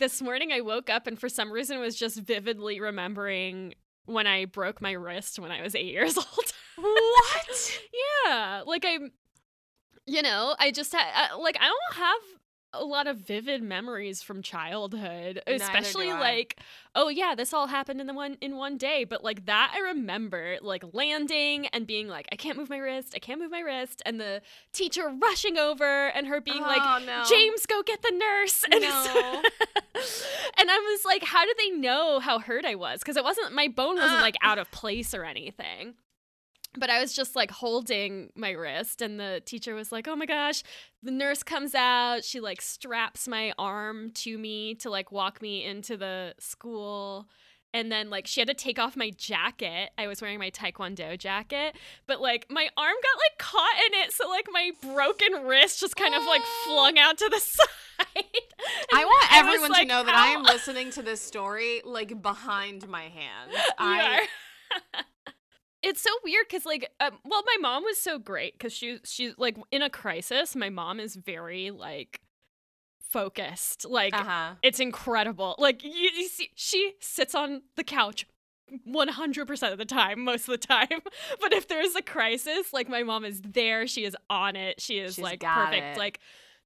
this morning I woke up and for some reason was just vividly remembering when I broke my wrist when I was eight years old. What? yeah, like I, you know, I just had uh, like I don't have a lot of vivid memories from childhood, especially like, oh yeah, this all happened in the one in one day. But like that, I remember like landing and being like, I can't move my wrist, I can't move my wrist, and the teacher rushing over and her being like, Oh, no. James, go get the nurse. And, No. and I was like, how did they know how hurt I was? Because it wasn't my bone wasn't Uh. like out of place or anything. But I was just like holding my wrist, and the teacher was like, "Oh my gosh!" The nurse comes out. She like straps my arm to me to like walk me into the school. And then like she had to take off my jacket. I was wearing my taekwondo jacket, but like my arm got like caught in it, so like my broken wrist just kind of like flung out to the side. I want was everyone to like, know that I am listening to this story like behind my hands. You I are. it's so weird because like um, well my mom was so great because she she's like in a crisis my mom is very like focused like uh-huh. it's incredible like you, you see she sits on the couch 100% of the time most of the time but if there's a crisis like my mom is there she is on it she is She's like perfect it. like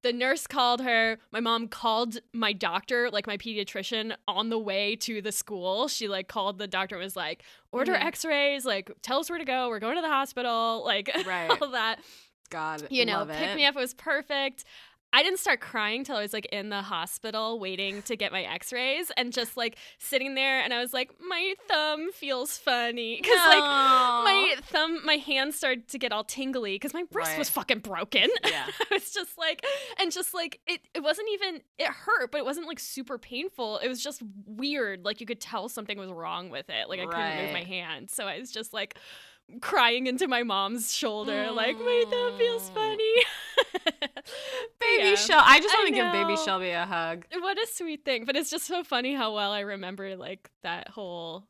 the nurse called her my mom called my doctor like my pediatrician on the way to the school she like called the doctor and was like order Mhm. x-rays like tell us where to go we're going to the hospital like Right. all that God, you know, pick it. me up. It was perfect. I didn't start crying till I was like in the hospital waiting to get my x-rays and just like sitting there and I was like my thumb feels funny cuz like my thumb my hand started to get all tingly cuz my wrist was fucking broken. Yeah. I was just like and just like it it wasn't even it hurt but it wasn't like super painful. It was just weird like you could tell something was wrong with it. Like I couldn't move my hand. So I was just like crying into my mom's shoulder like my thumb feels funny. baby Yeah. Shel- I just want to give baby. Shelby a hug. What a sweet thing. But it's just so funny how well I remember like that whole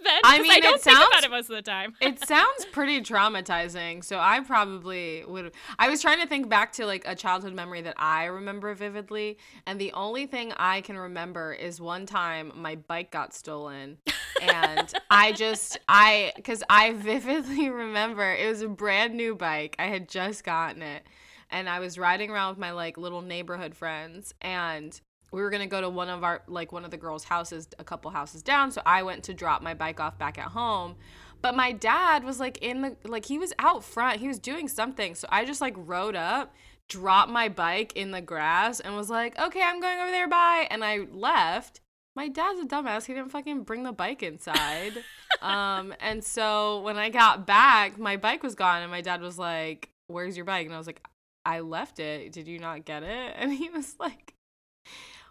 event. I mean, I it don't think about sounds- it most of the time. It sounds pretty traumatizing. So I probably would. I was trying to think back to like a childhood memory that I remember vividly, and the only thing I can remember is one time my bike got stolen, and I just I because I vividly remember it was a brand new bike. I had just gotten it, and I was riding around with my like little neighborhood friends, and we were gonna go to one of our like one of the girls' houses, a couple houses down. So I went to drop my bike off back at home. But my dad was like in the like he was out front. He was doing something. So I just like rode up, dropped my bike in the grass and was like, "Okay, I'm going over there. Bye." And I left. My dad's a dumbass. He didn't fucking bring the bike inside. um and so when I got back, my bike was gone and my dad was like, "Where's your bike?" And I was like, "I left it. Did you not get it?" And he was like,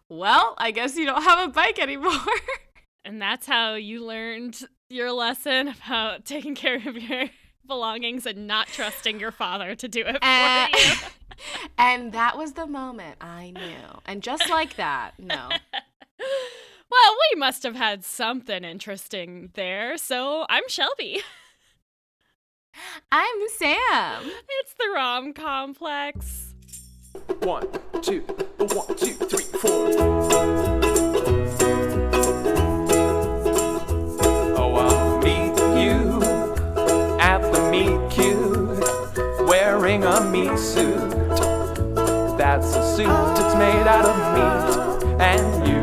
"Well, I guess you don't have a bike anymore." and that's how you learned your lesson about taking care of your belongings and not trusting your father to do it for and, you. and that was the moment I knew. And just like that, no. well, we must have had something interesting there. So I'm Shelby. I'm Sam. It's the rom complex. One, two, one, two, three, four. Oh, I'll meet you at the meet cute, wearing a meat suit. That's a suit, it's made out of meat and you.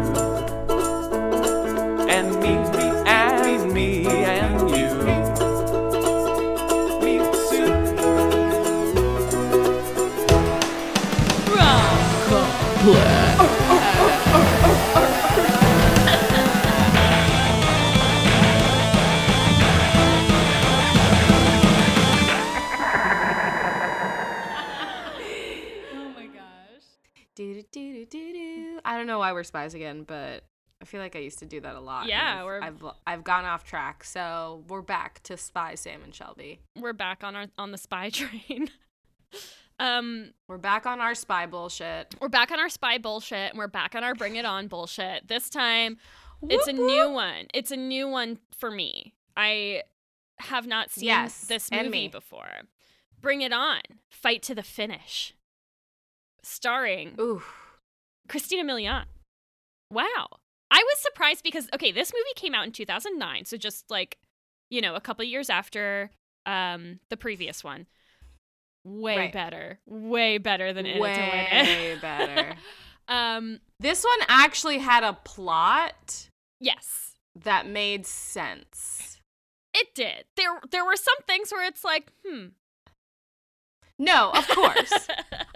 Spies again, but I feel like I used to do that a lot. Yeah, I've, we're- I've I've gone off track. So we're back to spy Sam and Shelby. We're back on our on the spy train. um, We're back on our spy bullshit. we're back on our spy bullshit and we're back on our bring it on bullshit. This time it's a Whoop, new whoop. one. It's a new one for me. I have not seen Yes, this movie before. Bring it on. Fight to the finish. Starring Ooh. Christina Milian. Wow. I was surprised because okay, this movie came out in 2009, so just like, you know, a couple years after um the previous one. Way Right. better. Way better than In It It. Way better. um This one actually had a plot yes. that made sense. It did. There there were some things where it's like, hmm. No, of course.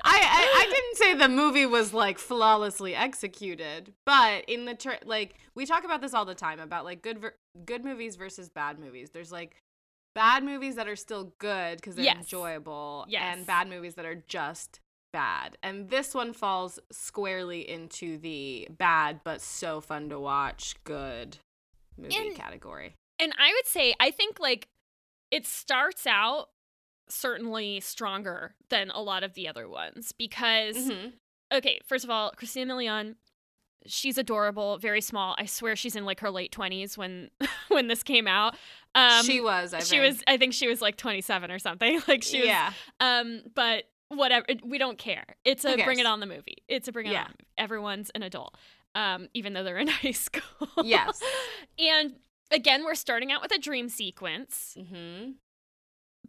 I, I I didn't say the movie was like flawlessly executed, but in the ter- like we talk about this all the time about like good ver- good movies versus bad movies. There's like bad movies that are still good because they're Yes. enjoyable, Yes. and bad movies that are just bad. And this one falls squarely into the bad but so fun to watch good movie And- category. And I would say I think like it starts out certainly stronger than a lot of the other ones because Mhm. okay, first of all, Christina Milian, she's adorable, very small. I swear she's in like her late twenties when when this came out. Um, she was. I she think. was. I think she was like twenty seven or something. Like she was. yeah. Um, but whatever. We don't care. It's a Bring It? On the movie. It's a Bring It Yeah. On. Everyone's an adult. Um, even though they're in high school. Yes. and again, we're starting out with a dream sequence, Mm-hmm.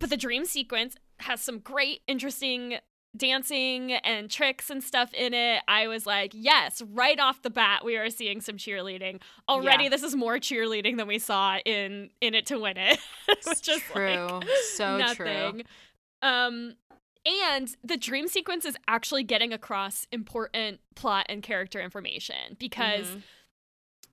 But the dream sequence has some great, interesting dancing and tricks and stuff in it. I was like, yes, right off the bat, we are seeing some cheerleading. Already, Yeah. this is more cheerleading than we saw in In It to Win It. Which is true. like so true. Um, and the dream sequence is actually getting across important plot and character information because Mhm.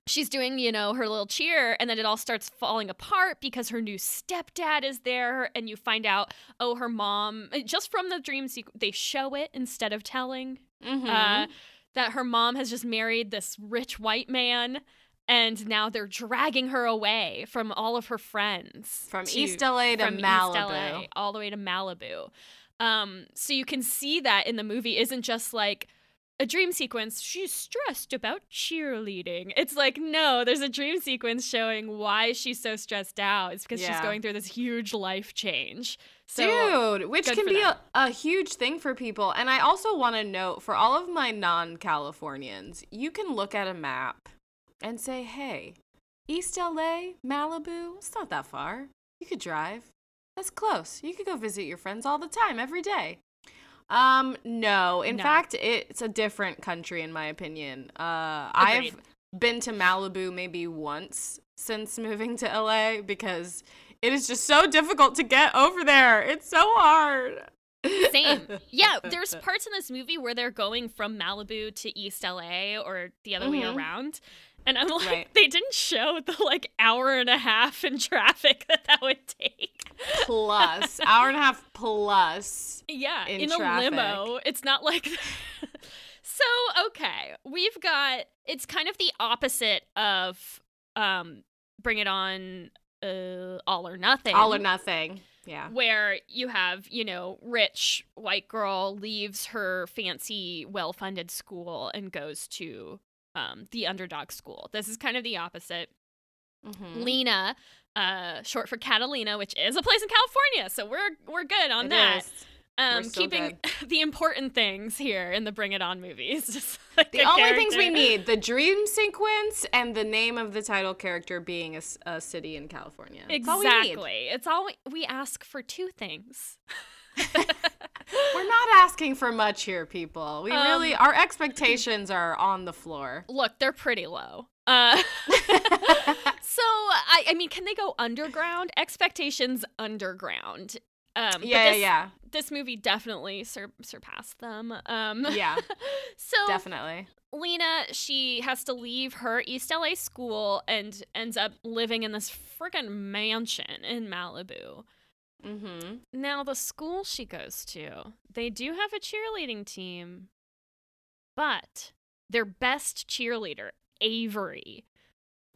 She's doing, you know, her little cheer, and then it all starts falling apart because her new stepdad is there, and you find out, oh, her mom, just from the dream sequence, they show it instead of telling Mhm. uh, that her mom has just married this rich white man. And now they're dragging her away from all of her friends from to- East LA to from East Malibu. LA all the way to Malibu. Um, so you can see that in the movie isn't just like a dream sequence. She's stressed about cheerleading. It's like no, there's a dream sequence showing why she's so stressed out. It's because she's going through this huge life change. So Dude, which can be a, a huge thing for people. And I also want to note for all of my non Californians, you can look at a map and say, hey, East LA, Malibu, it's not that far. You could drive. That's close. You could go visit your friends all the time, every day. Um, no. In No. fact, it's a different country, in my opinion. Uh, Agreed. I've been to Malibu maybe once since moving to LA because it is just so difficult to get over there. It's so hard. Same. Yeah, there's parts in this movie where they're going from Malibu to East LA or the other way Mhm. around. And I'm like, Right. they didn't show the like hour and a half in traffic that that would take. Plus hour and a half plus. Yeah, in in, a limo. It's not like. so okay, we've got. It's kind of the opposite of um, Bring It On, uh, All or Nothing. All or nothing. Yeah. Where you have, you know, rich white girl leaves her fancy, well funded school and goes to um, the underdog school. This is kind of the opposite. Mhm. Lena, uh, short for Catalina, which is a place in California. So we're we're good on It that. is. Um, keeping the important things here in the Bring It On movies. Like The a only things we need the dream sequence and the name of the title character being a city in California. That's all we. Exactly. It's all we, we ask for two things. We're not asking for much here, people. We really, Um, our expectations are on the floor. Look, they're pretty low. Uh, so I, I mean, can they go underground? Expectations underground. Um, yeah, this, yeah, This movie definitely sur- surpassed them. Um, yeah, so definitely. Lena, she has to leave her East LA school and ends up living in this friggin' mansion in Malibu. Mm-hmm. Now, the school she goes to, they do have a cheerleading team, but their best cheerleader, Avery,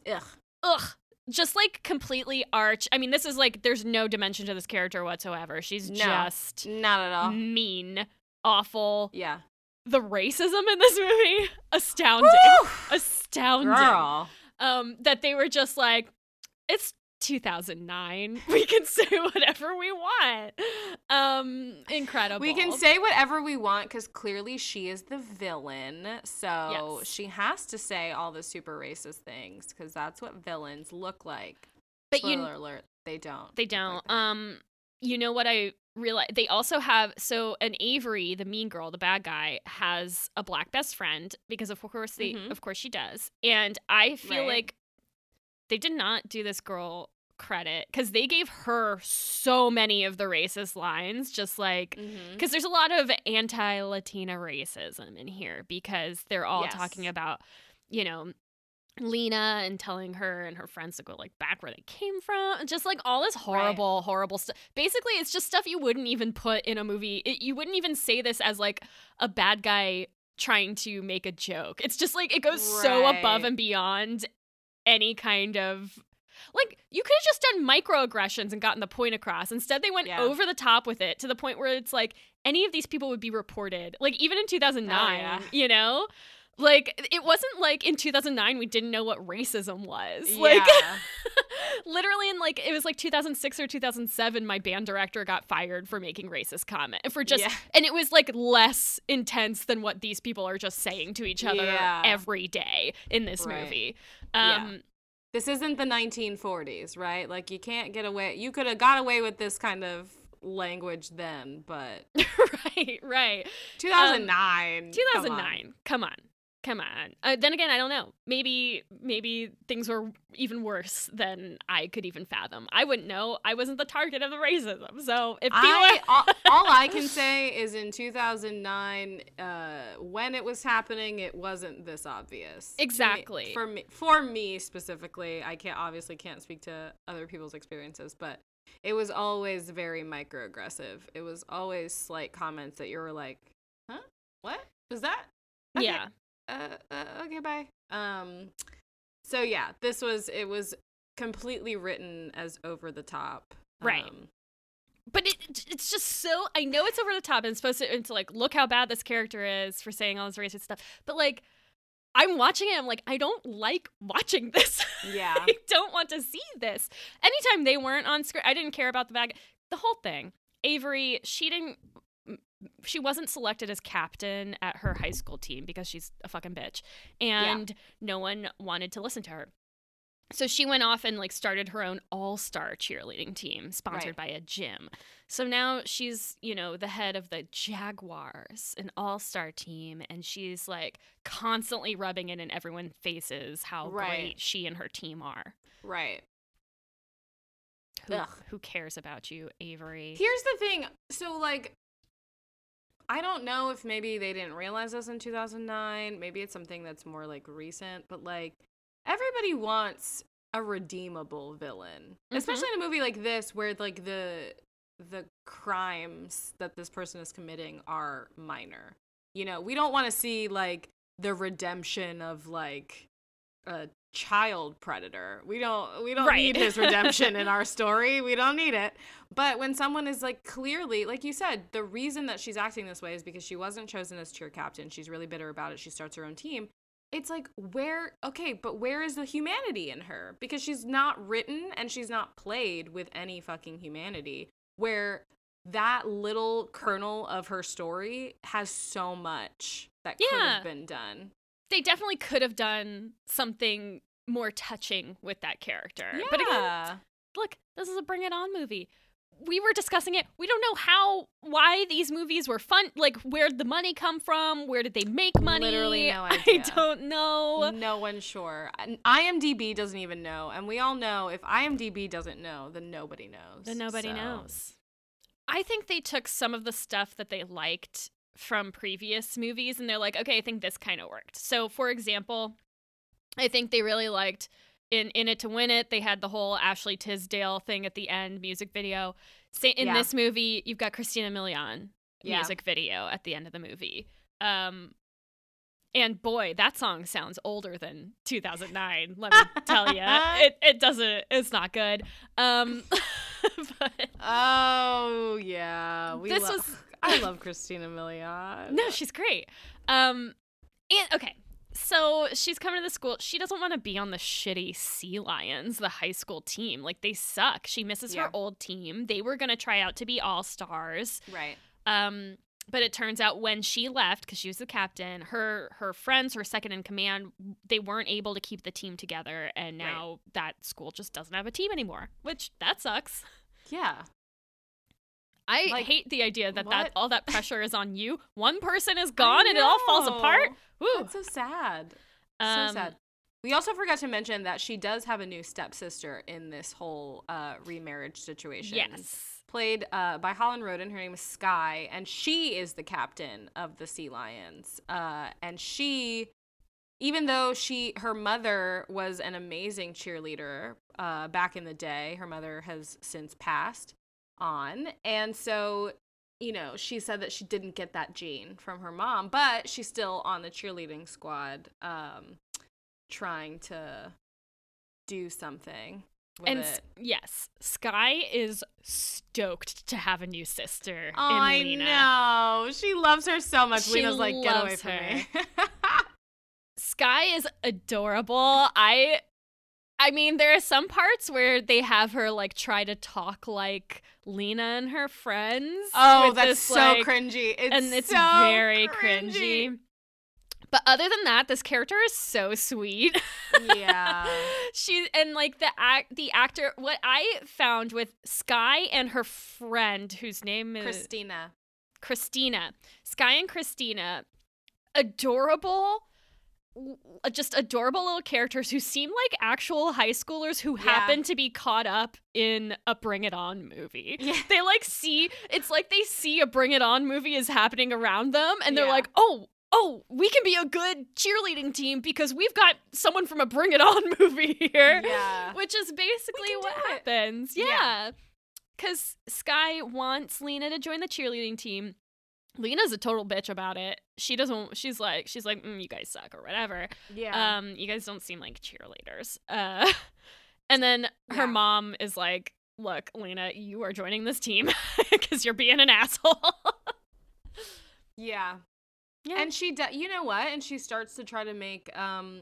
Ugh. ugh, just like completely arch. I mean, this is like, there's no dimension to this character whatsoever. She's No. just Not at all. mean, awful. Yeah. The racism in this movie, astounding. Woo! Astounding. Girl. um, that they were just like, it's 2009. We can say whatever we want. Um, incredible. We can say whatever we want because clearly she is the villain. So Yes. she has to say all the super racist things because that's what villains look like. but you Spoiler alert, they don't. They don't. that. Um, you know what I realize? They also have so an Avery, the mean girl, the bad guy, has a black best friend because of course they, Mhm. of course she does, and I feel Right. like they did not do this girl credit because they gave her so many of the racist lines, just like mm-hmm. because there's a lot of anti-Latina racism in here because they're all Yes. talking about, you know, Lena and telling her and her friends to go like back where they came from, just like all this horrible, horrible stuff. Basically, it's just stuff you wouldn't even put in a movie. It, you wouldn't even say this as like a bad guy trying to make a joke. It's just like it goes so above and beyond any kind of like you could have just done microaggressions and gotten the point across. Instead, they went Yeah. over the top with it to the point where it's like any of these people would be reported. Like even in 2009, yeah. you know? Like it wasn't like in 2009 we didn't know what racism was. Like literally in like it was like 2006 or 2007 my band director got fired for making racist comment for just Yeah. and it was like less intense than what these people are just saying to each other Yeah. every day in this Right. movie. Yeah. Um this isn't the 1940s, right? Like you can't get away. You could have got away with this kind of language then, but right, right. Um, 2009. come on. 2009. Come on. Come on. Uh, then again, I don't know. Maybe maybe things were even worse than I could even fathom. I wouldn't know. I wasn't the target of the racism. So if I all, all I can say is in 2009, uh, when it was happening, it wasn't this obvious. Exactly. for me, for me specifically, I can't obviously can't speak to other people's experiences, but it was always very microaggressive. It was always slight comments that you were like, "Huh? What was that?" Okay. yeah. Uh, uh, okay, bye. Um, so yeah, this was it was completely written as over the top, Right. Um, But it, it's just so I know it's over the top and it's supposed to, to like look how bad this character is for saying all this racist stuff. But like I'm watching it, I'm like, I don't like watching this. Yeah. I don't want to see this. Anytime they weren't on screen, I didn't care about the bag. The whole thing. Avery, she didn't she wasn't selected as captain at her high school team because she's a fucking bitch. And no one wanted to listen to her. So she went off and like started her own all-star cheerleading team sponsored by a gym. So now she's, you know, the head of the Jaguars, an all-star team, and she's like constantly rubbing it in everyone's faces how Right. great she and her team are. right. Who, who cares about you, Avery? Here's the thing. So like I don't know if maybe they didn't realize this in 2009. Maybe it's something that's more like recent, but like everybody wants a redeemable villain. Mhm. Especially in a movie like this where like the the crimes that this person is committing are minor. You know, we don't want to see like the redemption of like a child predator. We don't we don't Right. need his redemption in our story. We don't need it. But when someone is like clearly, like you said, the reason that she's acting this way is because she wasn't chosen as cheer captain. She's really bitter about it. She starts her own team. It's like where okay, but where is the humanity in her? Because she's not written and she's not played with any fucking humanity. Where that little kernel of her story has so much that could have been done. They definitely could have done something more touching with that character. Yeah. But again, look, this is a Bring It On movie. We were discussing it. We don't know how, why these movies were fun. Like, where did the money come from? Where did they make money? Literally no idea. I don't know. No one's sure. IMDb doesn't even know. And we all know if IMDb doesn't know, then nobody knows. Then nobody So- knows. I think they took some of the stuff that they liked from previous movies and they're like, okay, I think this kind of worked. So, for example, I think they really liked in In It to Win It, they had the whole Ashley Tisdale thing at the end music video. In Yeah. this movie, you've got Christina Milian Yeah. music video at the end of the movie. Um, and boy, that song sounds older than 2009. Let me tell you, it it doesn't. It's not good. Um, but Oh yeah, we This lo- was- I love Christina Milian. no, she's great. Um, and okay, So she's coming to the school. She doesn't want to be on the shitty Sea Lions, the high school team. Like they suck. She misses Yeah. her old team. They were gonna try out to be all stars. Right. Um, but it turns out when she left, because she was the captain, her her friends, her second in command, they weren't able to keep the team together, and Right. now that school just doesn't have a team anymore. Which that sucks. Yeah. I Like, hate the idea that, what? that all that pressure is on you. One person is gone and it all falls apart. Woo. That's so sad. Um, so sad. We also forgot to mention that she does have a new stepsister in this whole uh, remarriage situation. Yes. Played uh, by Holland Roden. Her name is Sky, and she is the captain of the Sea Lions. Uh, and she, even though she, her mother was an amazing cheerleader uh, back in the day, her mother has since passed on, and so you know, she said that she didn't get that gene from her mom, but she's still on the cheerleading squad, um, trying to do something with and it. yes, Sky is stoked to have a new sister Oh, in I Lena. know. She loves her so much. She Lena's like, get away from her. me. Sky is adorable. I I mean, there are some parts where they have her like try to talk like Lena and her friends. oh, that's this, so like- cringy. It's and it's so very cringy. cringy. But other than that, this character is so sweet. Yeah. she and like the act, the actor. What I found with Sky and her friend, whose name is Christina. Christina. Sky and Christina, adorable, Uh, just adorable little characters who seem like actual high schoolers who Yeah. happen to be caught up in a Bring It On movie. Yeah. They like see, it's like they see a Bring It On movie is happening around them and they're Yeah. like, oh, oh, we can be a good cheerleading team because we've got someone from a Bring It On movie here. Yeah. Which is basically what happens. Yeah. Yeah. Because Sky wants Lena to join the cheerleading team. Lena's a total bitch about it. She doesn't. She's like, she's like, mm, you guys suck or whatever. Yeah. Um, you guys don't seem like cheerleaders. Uh, and then her Yeah. mom is like, look, Lena, you are joining this team because you're being an asshole. yeah. yeah. And she does, you know what? And she starts to try to make um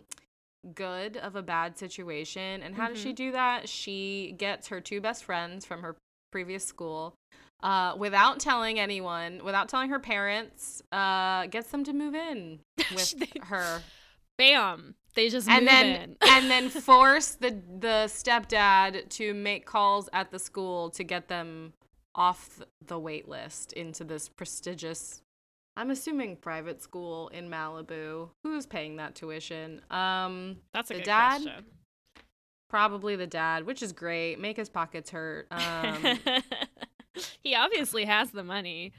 good of a bad situation. And how does Mm-hmm. she do that? She gets her two best friends from her previous school uh, without telling anyone, without telling her parents, uh, gets them to move in with They- her. Bam. They just And move then in. and then force the the stepdad to make calls at the school to get them off the wait list into this prestigious I'm assuming private school in Malibu. Who's paying that tuition? Um That's a the good dad? question. probably the dad, which is great. Make his pockets hurt. Um he obviously has the money.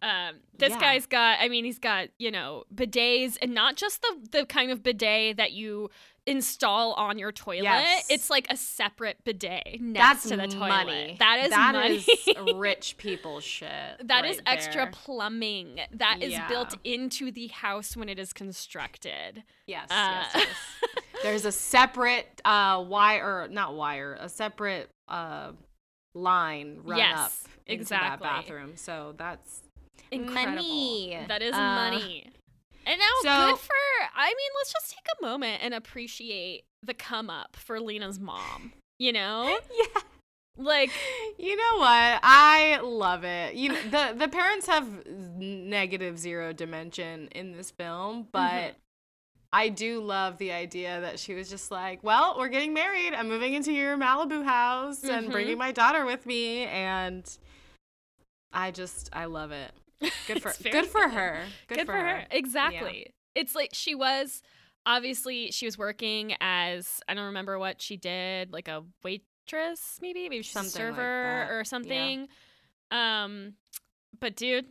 Um, this Yeah. guy's got, I mean, he's got, you know, bidets and not just the, the kind of bidet that you install on your toilet. Yes. It's like a separate bidet next that's to the toilet. money. That is That money. is rich people shit. That is right extra there. plumbing that is built into the house when it is constructed. Yes, Uh, yes, yes. There's a separate uh wire, or not wire, a separate uh line run Yes, up into exactly. that bathroom. So that's Incredible. Money. That is Uh, money. And now, so- good for. I mean, let's just take a moment and appreciate the come up for Lena's mom. You know, yeah. like You know what? I love it. You know, the the parents have negative zero dimension in this film, but Mhm. I do love the idea that she was just like, "Well, we're getting married. I'm moving into your Malibu house and Mhm. bringing my daughter with me." And I just I love it. Good for good for her. good, for, her. Exactly. It's like she was obviously she was working as I don't remember what she did, like a waitress, maybe maybe she's a Something like server that. or Yeah. something. Um, but dude,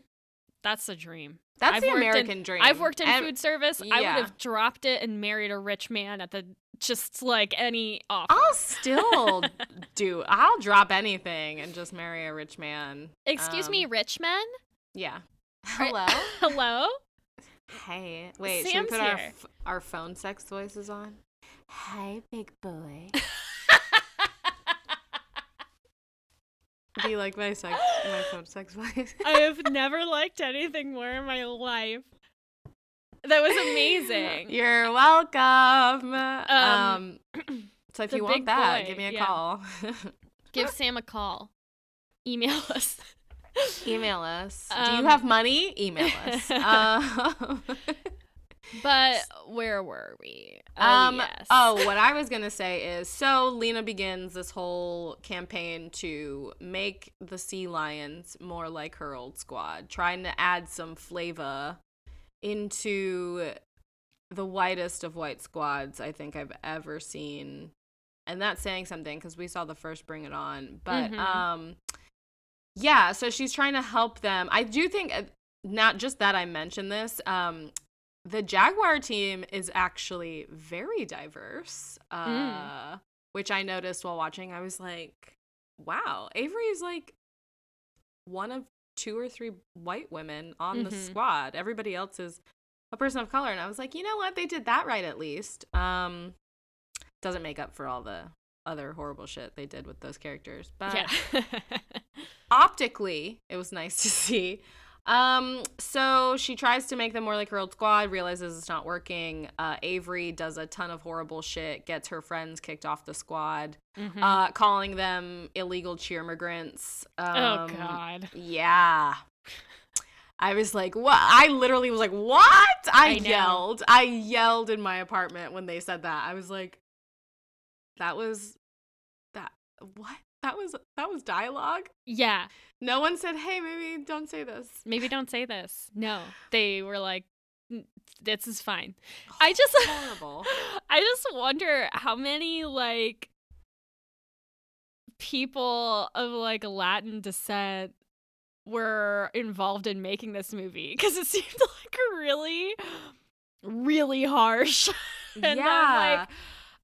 that's the dream. That's I've the worked in- American dream. I've worked in And- food service. I would have dropped it and married a rich man at the just like any offer. I'll still do. I'll drop anything and just marry a rich man. Excuse Um, me, rich men? Yeah. Hello. Hello? Hey, wait. should Sam's we put our here. our phone sex voices on? Hi, big boy. Do you like my sex, my phone sex life. I have never liked anything more in my life. That was amazing. You're welcome. Um, so if you want that, boy, give me a yeah. call. Give Sam a call. Email us. Email us. Do Um, you have money? Email us. um, But where were we? Oh, um, yes. oh, what I was gonna say is, so Lena begins this whole campaign to make the sea lions more like her old squad, trying to add some flavor into the whitest of white squads I think I've ever seen, and that's saying something because we saw the first Bring It On, but Mhm. um, yeah. So she's trying to help them. I do think uh, not just that I mentioned this. Um, the Jaguar team is actually very diverse, uh, Mm. which I noticed while watching. I was like, wow, Avery is like one of two or three white women on the Mhm. squad. Everybody else is a person of color. And I was like, you know what? They did that right at least. Um, doesn't make up for all the other horrible shit they did with those characters. But yeah. optically it was nice to see um so she tries to make them more like her old squad realizes it's not working uh avery does a ton of horrible shit gets her friends kicked off the squad Mhm. uh calling them illegal cheer migrants um, oh God. yeah I was like, what? I literally was like, what? I, I yelled. I yelled in my apartment when they said that. I was like, that was that what? That was that was dialogue? Yeah. No one said, "Hey, maybe don't say this." Maybe don't say this. No. They were like, this is fine. I just horrible. I just wonder how many like people of like Latin descent were involved in making this movie because it seemed like really really harsh. and yeah. I'm like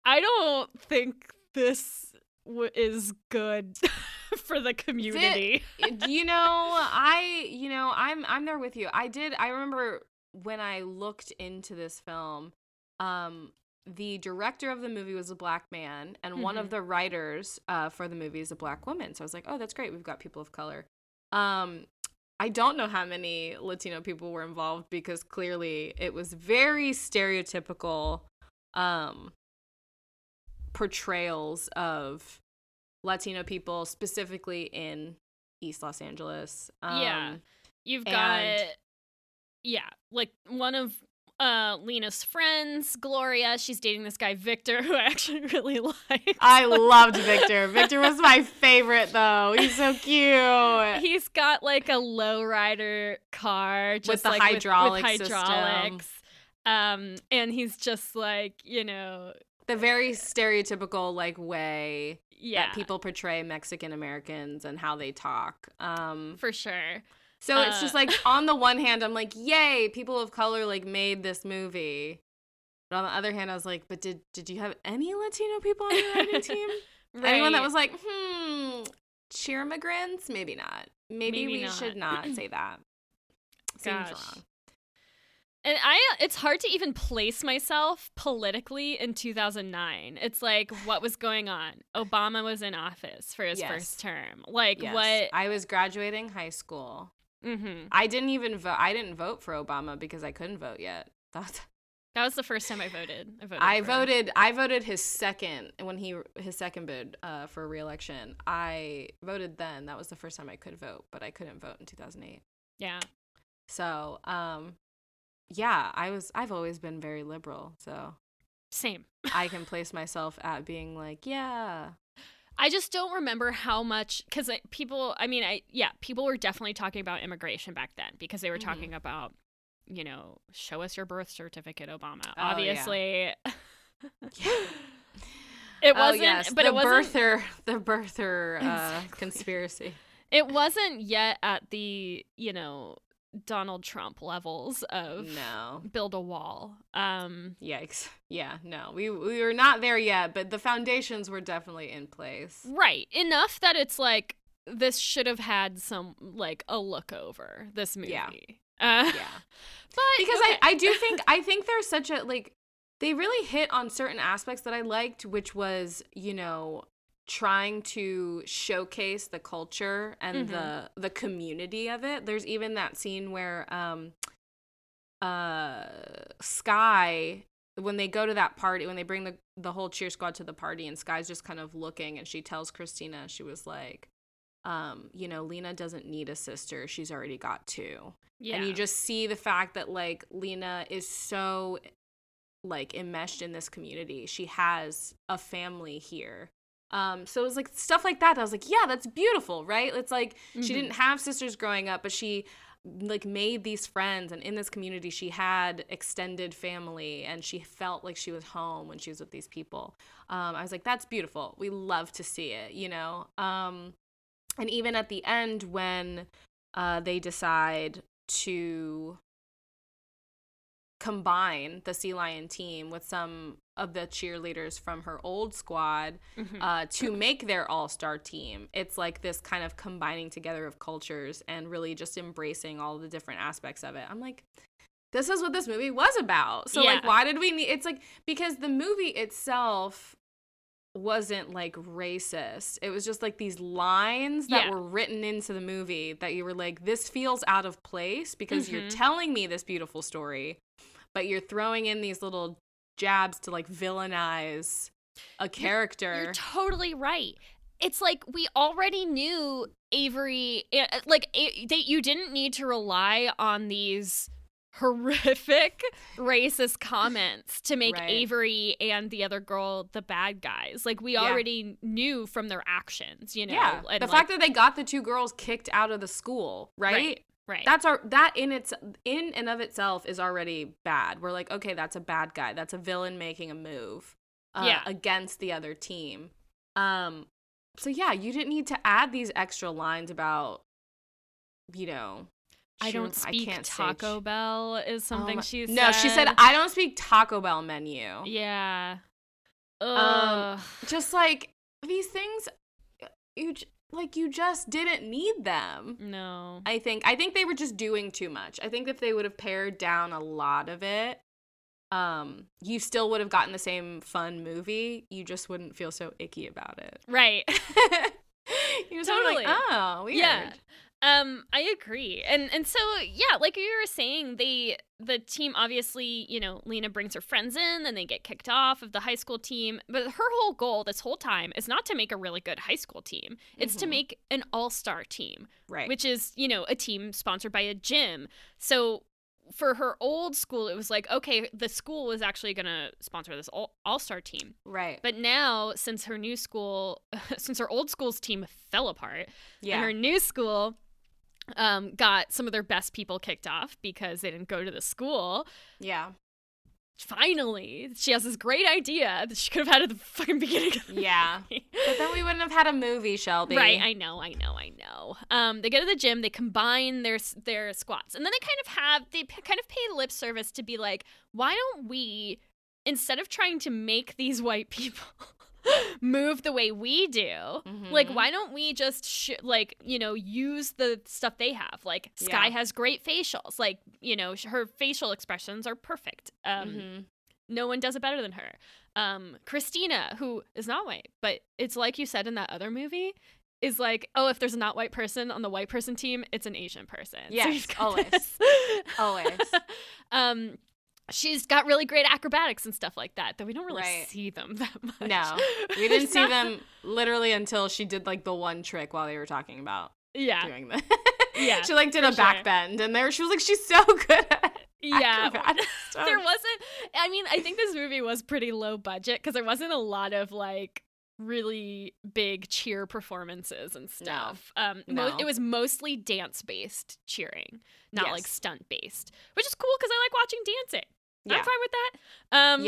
I don't think this w- is good for the community. you know, I you know, I'm I'm there with you. I did I remember when I looked into this film, um the director of the movie was a black man and one of Mhm. the writers uh, for the movie is a black woman. So I was like, "Oh, that's great. We've got people of color." Um I don't know how many Latino people were involved because clearly it was very stereotypical um portrayals of Latino people specifically in East Los Angeles. Um, Yeah. You've got and- yeah, like one of uh Lena's friends, Gloria, she's dating this guy Victor who I actually really like. I loved Victor. Victor was my favorite though. He's so cute. He's got like a lowrider car just the like hydraulic with, with system. hydraulics. Um and he's just like, you know, The very stereotypical like way yeah. that people portray Mexican Americans and how they talk. Um for sure. so it's Uh, just like on the one hand I'm like, "Yay, people of color like made this movie." But on the other hand, I was like, "But did did you have any Latino people on your writing team?" Anyone that was like, hmm, cheer immigrants? Maybe not. Maybe, Maybe we not. should not say that. Seems Gosh. wrong. And I it's hard to even place myself politically in 2009. It's like what was going on? Obama was in office for his Yes. first term. Like Yes. what I was graduating high school. mhm. I didn't even vote. I didn't vote for Obama because I couldn't vote yet. That's, That was the first time I voted. I voted. I voted. I voted his second when he his second bid uh, for reelection. I voted then. That was the first time I could vote, but I couldn't vote in 2008. Yeah. So, um, yeah, I was. I've always been very liberal, so Same. I can place myself at being like, yeah, I just don't remember how much because people. I mean, I yeah, people were definitely talking about immigration back then because they were Mhm. talking about, you know, show us your birth certificate, Obama. Oh. Obviously, Yeah. it oh wasn't. yes, but the it wasn't. birther, the birther uh, Exactly. conspiracy. It wasn't yet at the you know Donald Trump levels of No, build a wall. Um, yikes. Yeah, no, we we were not there yet, but the foundations were definitely in place. right enough that it's like this should have had some like a look over this movie. Yeah. Uh, Yeah. but because okay. I, I do think I think there's such a like they really hit on certain aspects that I liked, which was you know trying to showcase the culture and Mhm. the the community of it. There's even that scene where um uh Sky when they go to that party when they bring the the whole cheer squad to the party and Sky's just kind of looking and she tells Christina she was like um you know Lena doesn't need a sister she's already got two Yeah. and you just see the fact that like Lena is so like enmeshed in this community she has a family here um so it was like stuff like that I was like yeah that's beautiful right? It's like she Mhm. didn't have sisters growing up but she like made these friends and in this community she had extended family and she felt like she was home when she was with these people. Um, i was like that's beautiful. We love to see it you know? Um, and even at the end when uh, they decide to combine the sea lion team with some of the cheerleaders from her old squad Mhm. uh, to make their all star team. It's like this kind of combining together of cultures and really just embracing all the different aspects of it. I'm like, this is what this movie was about. So, like, why did we need it's like because the movie itself wasn't like racist. It was just like these lines that Yeah. were written into the movie that you were like, this feels out of place because you're Mhm. telling me this beautiful story, but you're throwing in these little jabs to like villainize a character. You're totally right. It's like we already knew Avery. eh, eh, Like it, they, you didn't need to rely on these horrific racist comments to make Right. Avery and the other girl the bad guys. Like we Yeah. already knew from their actions. You know. yeah, and the like- fact that they got the two girls kicked out of the school, right? Right. Right. That's our that in its in and of itself is already bad. We're like, okay, that's a bad guy. That's a villain making a move uh, Yeah. against the other team. Um, so yeah, you didn't need to add these extra lines about, you know. I don't speak can't Taco ch- Bell is Oh something my- she said. No, she said I don't speak Taco Bell menu. Yeah. Um, Just like these things, you like you just didn't need them. no. I think I think they were just doing too much. I think if they would have pared down a lot of it, um, you still would have gotten the same fun movie. You just wouldn't feel so icky about it. Right. you just totally. Totally. like, oh, weird. Yeah. Um, I agree. And and so yeah, like you were saying, they the team obviously, you know, Lena brings her friends in and they get kicked off of the high school team. But her whole goal this whole time is not to make a really good high school team. It's to Mhm. make an all-star team, Right. which is, you know, a team sponsored by a gym. So for her old school, it was like, okay, the school was actually going to sponsor this all- all-star team. right. But now, since her new school, since her old school's team fell apart, yeah. and her new school um, got some of their best people kicked off because they didn't go to the school. yeah. Finally, she has this great idea that she could have had at the fucking beginning. Of the Yeah. movie. But then we wouldn't have had a movie, Shelby. Right, I know, I know, I know. Um, they go to the gym, they combine their their squats, and then they kind of have they p- kind of pay lip service to be like, why don't we, instead of trying to make these white people move the way we do, like Mhm. why don't we just sh- like you know use the stuff they have? Like Sky Yeah. has great facials, like you know sh- her facial expressions are perfect. Um, Mhm. no one does it better than her. Um, Christina, who is not white, but it's like you said in that other movie, is like, oh, if there's a not white person on the white person team, it's an Asian person. Yes, you've always. Always. um, she's got really great acrobatics and stuff like that, though we don't really Right. see them that much. No, we didn't see them literally until she did like the one trick while they were talking about Yeah, doing the. Yeah, she like did a sure. back bend, and there she was like, she's so good at yeah. there wasn't i mean i think this movie was pretty low budget because there wasn't a lot of like really big cheer performances and stuff. Um mo- it was mostly dance based cheering not like stunt based which is cool because i like watching dancing. Yeah. i'm fine with that. Um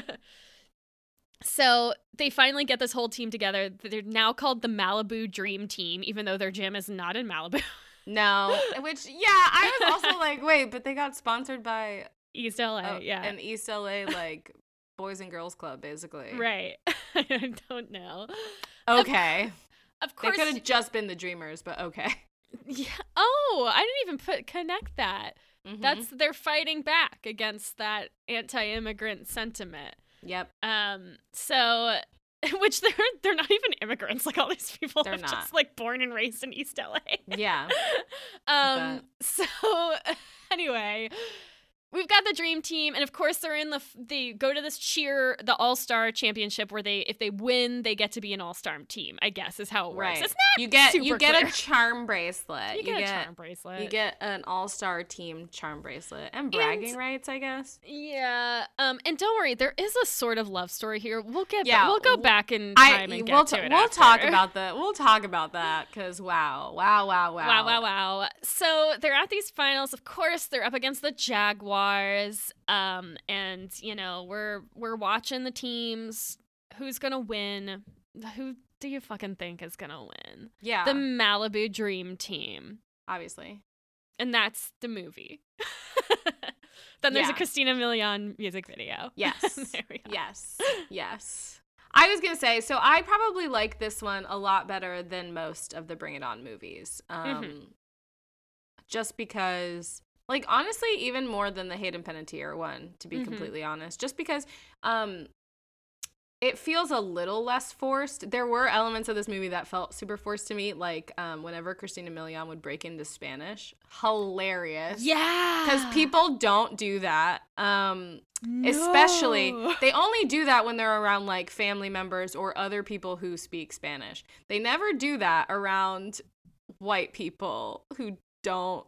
Yeah. so they finally get this whole team together. They're now called the malibu dream team even though their gym is not in malibu. No, which yeah, I was also like, wait, but they got sponsored by east la oh, yeah. an East LA like Boys and Girls Club, basically. right i don't know Okay. of course They could have just been the Dreamers, but okay. Yeah. Oh, I didn't even put connect that. Mhm. That's they're fighting back against that anti-immigrant sentiment. yep. Um. So, which they're they're not even immigrants. Like all these people They're are just not. like born and raised in East LA. Yeah. um. So anyway. We've got the dream team, and of course they're in the they go to this cheer the All Star Championship where they if they win they get to be an All Star team. I guess is how it works. Right. It's not you get you get clear. a charm bracelet. you get a charm bracelet. You get an all-star team charm bracelet and bragging rights, I guess. yeah. Um. And don't worry, there is a sort of love story here. We'll get. Yeah. We'll go w- back in I time and get we'll to it. we'll talk about that. we'll talk about that because wow wow wow wow Wow, wow, wow. So they're at these finals. Of course, they're up against the Jaguars. Um, and you know, we're we're watching the teams. Who's gonna win? Who do you fucking think is gonna win? yeah The Malibu Dream Team. obviously And that's the movie. then there's Yeah. a Christina Milian music video. yes there we go. yes yes. I was gonna say so. I probably like this one a lot better than most of the Bring It On movies. Um, Mhm. just because. Like honestly, even more than the Hayden Panettiere one, to be Mhm. completely honest, just because um, it feels a little less forced. There were elements of this movie that felt super forced to me, like um, whenever Christina Milian would break into Spanish, hilarious. Yeah. because people don't do that. Um, especially they only do that when they're around like family members or other people who speak Spanish. They never do that around white people who don't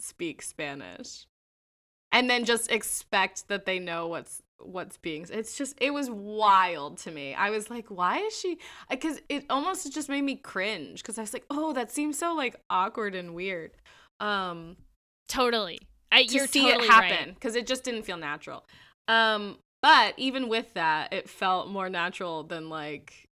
speak Spanish. And then just expect that they know what's what's being it's just it was wild to me. I was like, why is she cuz it almost just made me cringe cuz I was like, "Oh, that seems so like awkward and weird." Um Totally. I, to see totally it happen right. because it just didn't feel natural. Um, but even with that, it felt more natural than like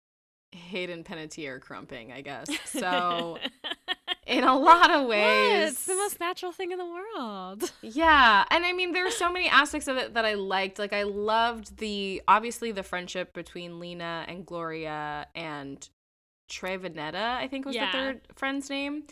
Hayden Panettiere crumping, I guess. So in a lot of ways, It's the most natural thing in the world. yeah, and I mean there were so many aspects of it that I liked. Like I loved the obviously the friendship between Lena and Gloria and Trey Veneta, I think was Yeah. the third friend's name.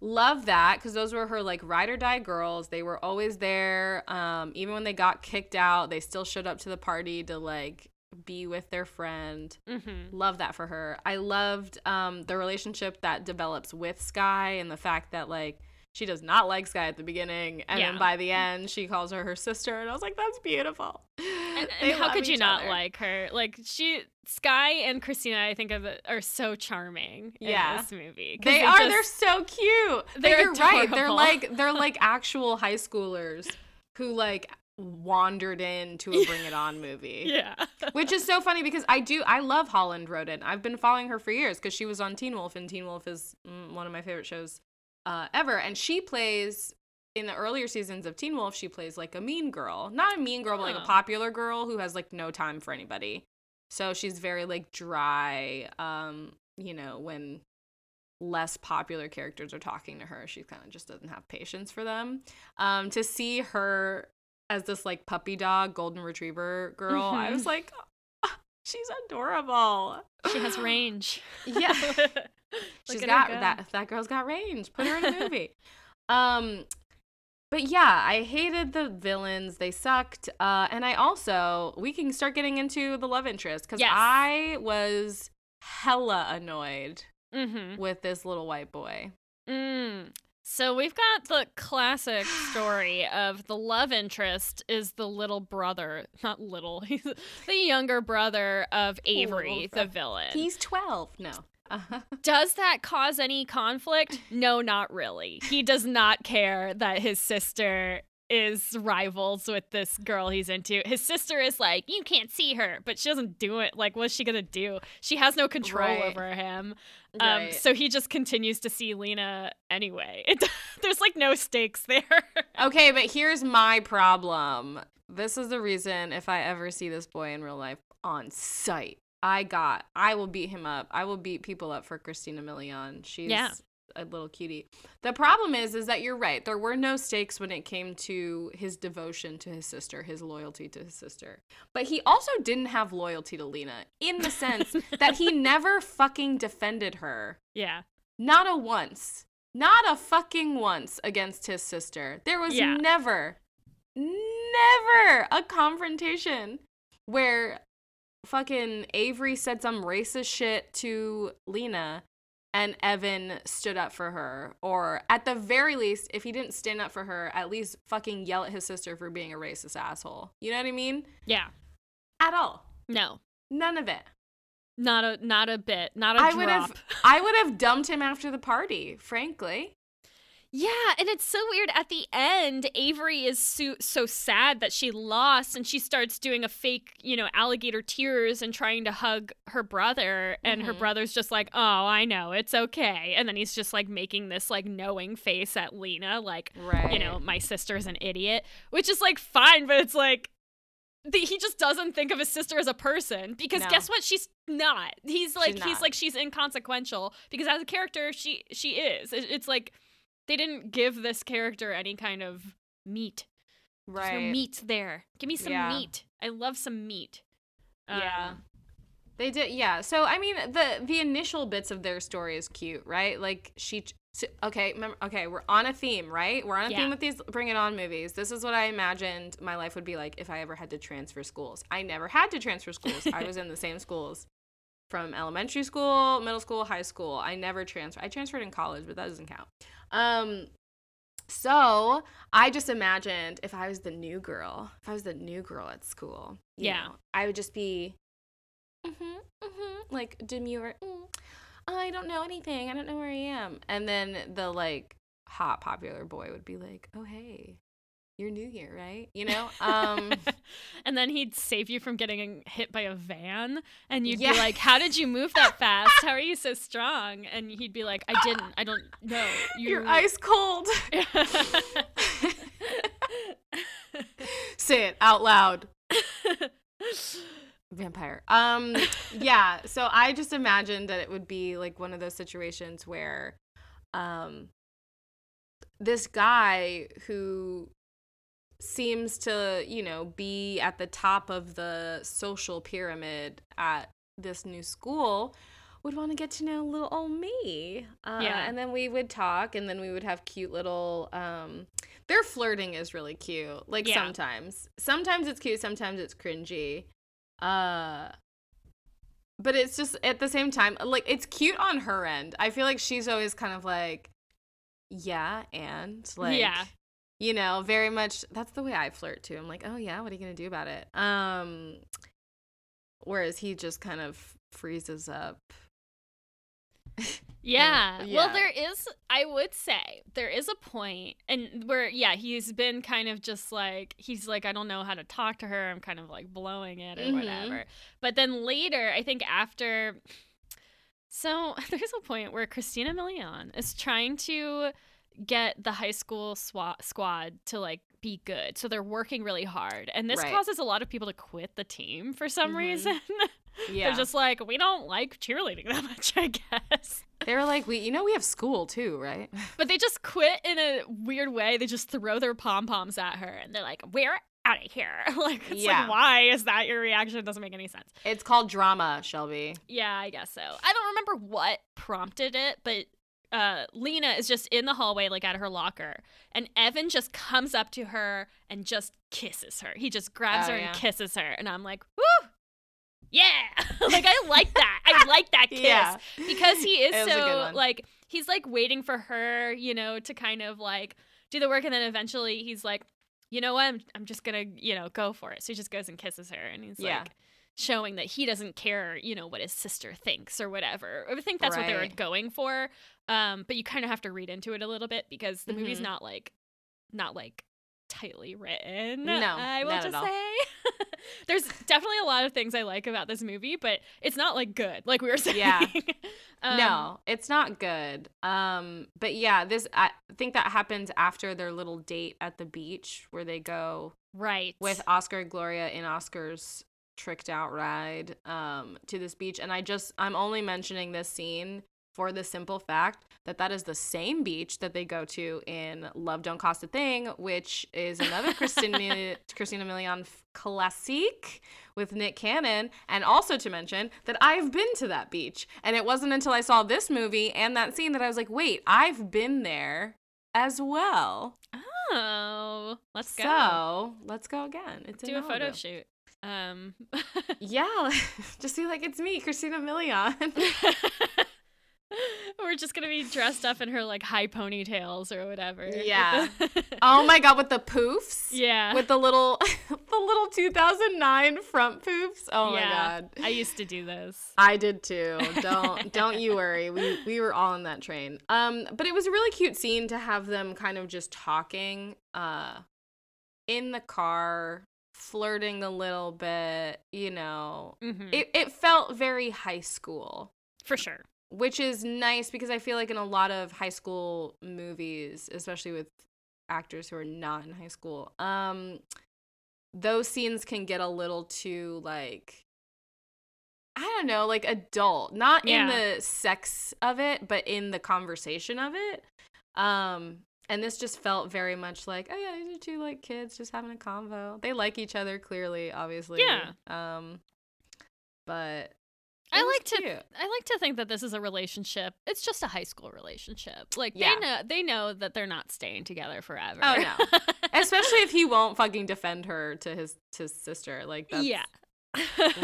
Love that because those were her like ride or die girls. They were always there. Um, even when they got kicked out, they still showed up to the party to like be with their friend. Mm-hmm. Love that for her. I loved um, the relationship that develops with Sky and the fact that like she does not like Sky at the beginning, and Yeah. then by the end she calls her her sister, and I was like, that's beautiful. And, and how could you not other. like her? Like she, Sky and Christina, I think of are so charming Yeah. in this movie. 'Cause They are. just- they're so cute. They're you're right. They're like they're like actual high schoolers who like wandered into a Bring It On movie. yeah. Which is so funny because I do I love Holland Roden. I've been following her for years because she was on Teen Wolf and Teen Wolf is mm, one of my favorite shows uh, ever. And she plays in the earlier seasons of Teen Wolf. She plays like a mean girl, not a mean girl, but like a popular girl who has like no time for anybody. So she's very like dry. Um, you know when less popular characters are talking to her, she kind of just doesn't have patience for them. Um, to see her as this like puppy dog golden retriever girl, I Mhm. was like, "Ah, she's adorable. she has range. Yeah. She's got go. that that girl's got range. Put her in a movie. um but yeah, I hated the villains. They sucked. Uh and I also we can start getting into the love interest cuz Yes. I was hella annoyed Mm-hmm. with this little white boy. Mm. So we've got the classic story of the love interest is the little brother, not little, he's the younger brother of Avery, the villain. He's 12. No. Does that cause any conflict? No, not really. He does not care that his sister is rivals with this girl he's into. His sister is like, you can't see her, but she doesn't do it. Like, what's she gonna do? She has no control Right. over him. Um, so he just continues to see Lena anyway. It, there's like no stakes there. Okay, but here's my problem. This is the reason if I ever see this boy in real life on sight, I got, I will beat him up. I will beat people up for Christina Milian. She's Yeah. A little cutie. The problem is, is that you're right. There were no stakes when it came to his devotion to his sister, his loyalty to his sister. But he also didn't have loyalty to Lena in the sense that he never fucking defended her. yeah. Not a once. Not a fucking once against his sister. There was Yeah. never, never a confrontation where fucking Avery said some racist shit to Lena and Evan stood up for her, or at the very least, if he didn't stand up for her, at least fucking yell at his sister for being a racist asshole. You know what I mean? Yeah. At all. No. None of it. Not a not a bit. Not a I drop. would have I would have dumped him after the party, frankly. Yeah, and it's so weird. At the end, Avery is so, so sad that she lost, and she starts doing a fake, you know, alligator tears and trying to hug her brother. And her Mhm. brother's just like, "Oh, I know, it's okay." And then he's just like making this like knowing face at Lena, like, Right. you know, my sister's an idiot, which is like fine, but it's like. The, he just doesn't think of his sister as a person because No. guess what she's not he's like he's not. like she's inconsequential because as a character she she is It- it's like they didn't give this character any kind of meat. Right. There's no meat there. Give me some Yeah. meat. I love some meat. Yeah. Um, They did, yeah. So I mean, the the initial bits of their story is cute, right? Like she, so- okay, remember, okay, we're on a theme, right? We're on a Yeah. theme with these Bring It On movies. This is what I imagined my life would be like if I ever had to transfer schools. I never had to transfer schools. I was in the same schools from elementary school, middle school, high school. I never transferred. I transferred in college, but that doesn't count. Um, so I just imagined if I was the new girl, if I was the new girl at school, Yeah. know, I would just be, mm-hmm, mm-hmm, like demure. Mm, I don't know anything. I don't know where I am. And then the like hot popular boy would be like, oh hey, you're new here, right? You know, um. and then he'd save you from getting hit by a van, and you'd Yeah. be like, "How did you move that fast? How are you so strong?" And he'd be like, "I didn't. I don't know. You... You're ice cold. Say it out loud. Vampire. Um yeah, so I just imagined that it would be like one of those situations where um this guy who seems to, you know, be at the top of the social pyramid at this new school would want to get to know little old me. Uh, Yeah. And then we would talk and then we would have cute little um their flirting is really cute. Like Yeah. sometimes. Sometimes it's cute, sometimes it's cringy. Uh but it's just at the same time like it's cute on her end. I feel like she's always kind of like yeah, and like Yeah. You know, very much that's the way I flirt too. I'm like, "Oh yeah, what are you going to do about it?" Um whereas he just kind of freezes up. Yeah. Yeah. Well, there is, I would say, there is a point, and where, yeah, he's been kind of just like, he's like, I don't know how to talk to her. I'm kind of like blowing it or Mhm. whatever. But then later, I think after, so there's a point where Christina Milian is trying to get the high school swa- squad to like be good. So they're working really hard. And this Right. causes a lot of people to quit the team for some Mhm. reason. Yeah. They're just like, we don't like cheerleading that much, I guess. they were like, "We you know we have school too, right?" But they just quit in a weird way. They just throw their pom poms at her and they're like, we're out of here. like, Yeah. like, why is that your reaction? It doesn't make any sense. It's called drama, Shelby. Yeah, I guess so. I don't remember what prompted it, but uh, Lena is just in the hallway, like at her locker, and Evan just comes up to her and just kisses her. He just grabs Oh, her yeah. and kisses her, and I'm like, woo! Yeah, like I like that. I like that kiss Yeah. because he is It was a good so like he's like waiting for her, you know, to kind of like do the work, and then eventually he's like, you know what, I'm, I'm just gonna, you know, go for it. So he just goes and kisses her, and he's Yeah. like showing that he doesn't care, you know, what his sister thinks or whatever. I think that's what they were going for. Um, but you kind of have to read into it a little bit because the movie's Mhm. not like, not like tightly written. No, I will not at just all. say. There's definitely a lot of things I like about this movie, but it's not like good, like we were saying. Yeah. Um, no, it's not good. Um, but yeah, this I think that happens after their little date at the beach where they go Right. with Oscar and Gloria in Oscar's tricked out ride um to this beach and I just I'm only mentioning this scene for the simple fact that that is the same beach that they go to in Love Don't Cost a Thing, which is another Christina Christina Milian classique with Nick Cannon, and also to mention that I've been to that beach, and it wasn't until I saw this movie and that scene that I was like, wait, I've been there as well. oh, let's go. So let's go again. It's Do a photo shoot. Um, Yeah, just be like, it's me, Christina Milian. we're just gonna be dressed up in her like high ponytails or whatever. Yeah. Oh my god, with the poofs. yeah. With the little, the little 2009 front poofs. Oh yeah. my god. I used to do this. I did too. Don't don't you worry. We we were all on that train. Um, but it was a really cute scene to have them kind of just talking, uh, in the car, flirting a little bit. You know, Mhm. it it felt very high school. For sure. Which is nice because I feel like in a lot of high school movies, especially with actors who are not in high school, um, those scenes can get a little too like I don't know, like adult, not in the sex of it, but in the conversation of it. Um, and this just felt very much like, oh yeah, these are two like kids just having a convo. They like each other clearly, obviously. Yeah. Um, but I like to cute. I like to think that this is a relationship. It's just a high school relationship. Like Yeah. they know they know that they're not staying together forever. Oh, no. especially if he won't fucking defend her to his to his sister like that's yeah.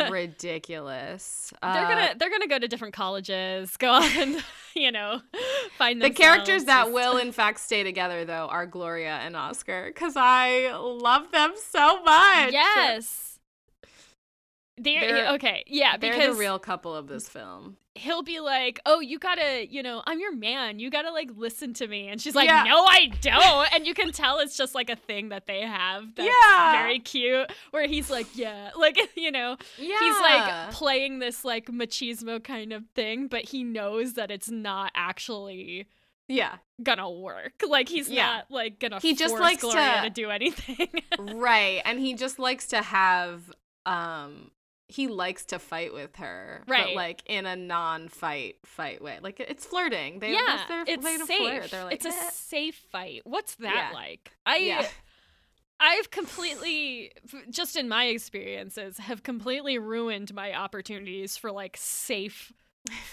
ridiculous they're Uh, gonna they're gonna go to different colleges, go on, and, you know, find the characters that just- will in fact stay together though are gloria and oscar because i love them so much Yes. They're, They're- okay, yeah, they're because the real couple of this film he'll be like, "Oh, you gotta, you know, I'm your man. You gotta like listen to me," and she's like, Yeah. "No, I don't." and you can tell it's just like a thing that they have. That's Yeah. very cute. Where he's like, "Yeah," like you know, yeah he's like playing this like machismo kind of thing, but he knows that it's not actually yeah gonna work. Like he's Yeah. not like gonna He just likes Gloria to- to do anything. right and he just likes to have um he likes to fight with her but Right. like in a non-fight fight way like it's flirting they yeah, it's to safe. like it's a "Eh." safe fight. What's that Yeah. like? I yeah I've completely, just in my experiences, have completely ruined my opportunities for like safe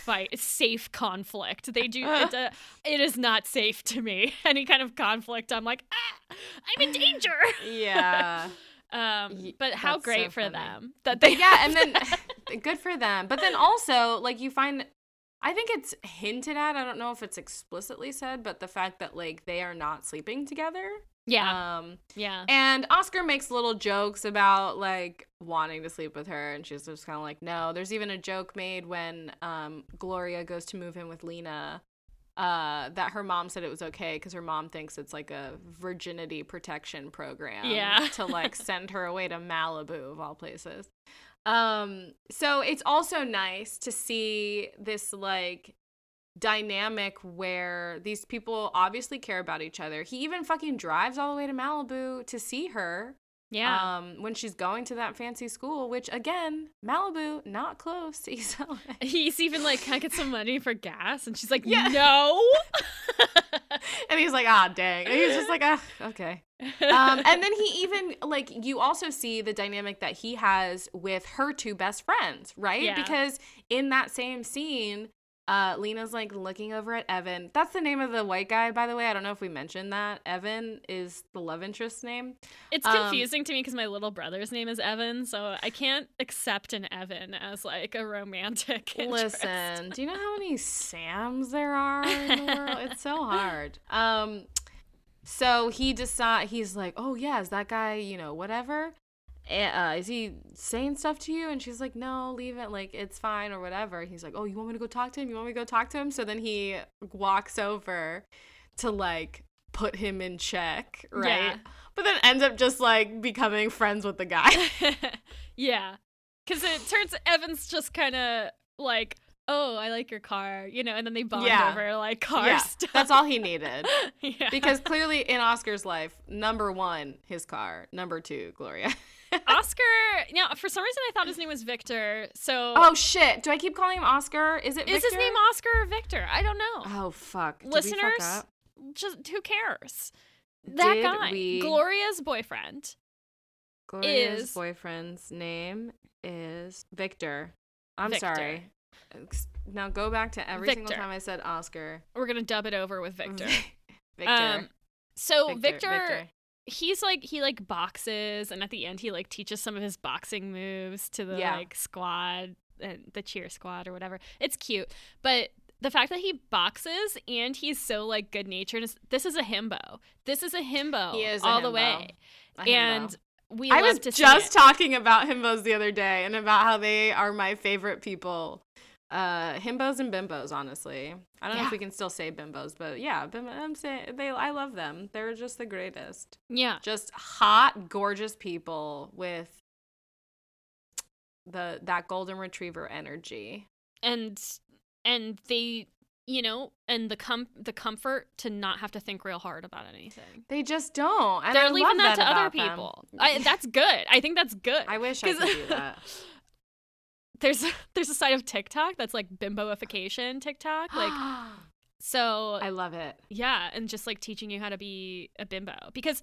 fight, safe conflict. They do it. Uh, it is not safe to me. Any kind of conflict, I'm like, ah, I'm in danger. yeah Um, but how that's so great for funny. them that they yeah and then good for them. But then also like you find i think it's hinted at i don't know if it's explicitly said but the fact that like they are not sleeping together. Yeah, um yeah, and oscar makes little jokes about like wanting to sleep with her and she's just kind of like no. There's even a joke made when um gloria goes to move in with lena uh, that her mom said it was okay because her mom thinks it's like a virginity protection program Yeah. to like send her away to Malibu of all places. Um, so it's also nice to see this like dynamic where these people obviously care about each other. He even fucking drives all the way to Malibu to see her yeah. um when she's going to that fancy school, which again, Malibu not close to East LA. He's even like, can I get some money for gas? And she's like, Yeah. no. and he's like, ah, dang. And he's just like, ah, okay. Um, and then he even like you also see the dynamic that he has with her two best friends, right? Yeah. Because in that same scene, uh, Lena's like looking over at Evan. That's the name of the white guy, by the way. I don't know if we mentioned that. Evan is the love interest name. It's Um, confusing to me because my little brother's name is Evan, so I can't accept an Evan as like a romantic. interest. Listen, do you know how many Sams there are in the world? It's so hard. Um, so he decide he's like, oh yeah, is that guy, you know, whatever. Eh, Uh, is he saying stuff to you? And she's like, no, leave it. Like it's fine or whatever. He's like, oh, you want me to go talk to him? You want me to go talk to him? So then he walks over to like put him in check, right? Yeah. But then ends up just like becoming friends with the guy. yeah, because it turns Evan's just kind of like, oh, I like your car, you know, and then they bond Yeah. over like car yeah, stuff. that's all he needed. yeah. because clearly in Oscar's life, number one, his car. Number two, Gloria. Oscar, now for some reason I thought his name was Victor. So oh shit! Do I keep calling him Oscar? Is it? is his name Oscar or Victor? I don't know. Oh fuck! Did we fuck Listeners, up? just who cares? That Did guy, we- Gloria's boyfriend. Gloria's is- boyfriend's name is Victor. I'm Victor. sorry. Now go back to every single time I said Oscar. We're gonna dub it over with Victor. Victor. Um, so Victor, Victor, Victor. He's like he like boxes, and at the end he like teaches some of his boxing moves to the Yeah. like squad and the cheer squad or whatever. It's cute, but the fact that he boxes and he's so like good natured is this is a himbo. This is a himbo He is all the way. And we I was just talking about himbos the other day and about how they are my favorite people. Uh, himbos and bimbos, honestly. I don't know if we can still say bimbos, but yeah, bim- I'm saying they. I love them. They're just the greatest. Yeah. Just hot, gorgeous people with the that golden retriever energy. And and they you know, and the com the comfort to not have to think real hard about anything. They just don't. And They're I leaving love that, to other people. I, that's good. I think that's good. I wish I could do that. there's there's a side of TikTok that's like bimboification TikTok. Like so I love it. yeah, and just like teaching you how to be a bimbo. Because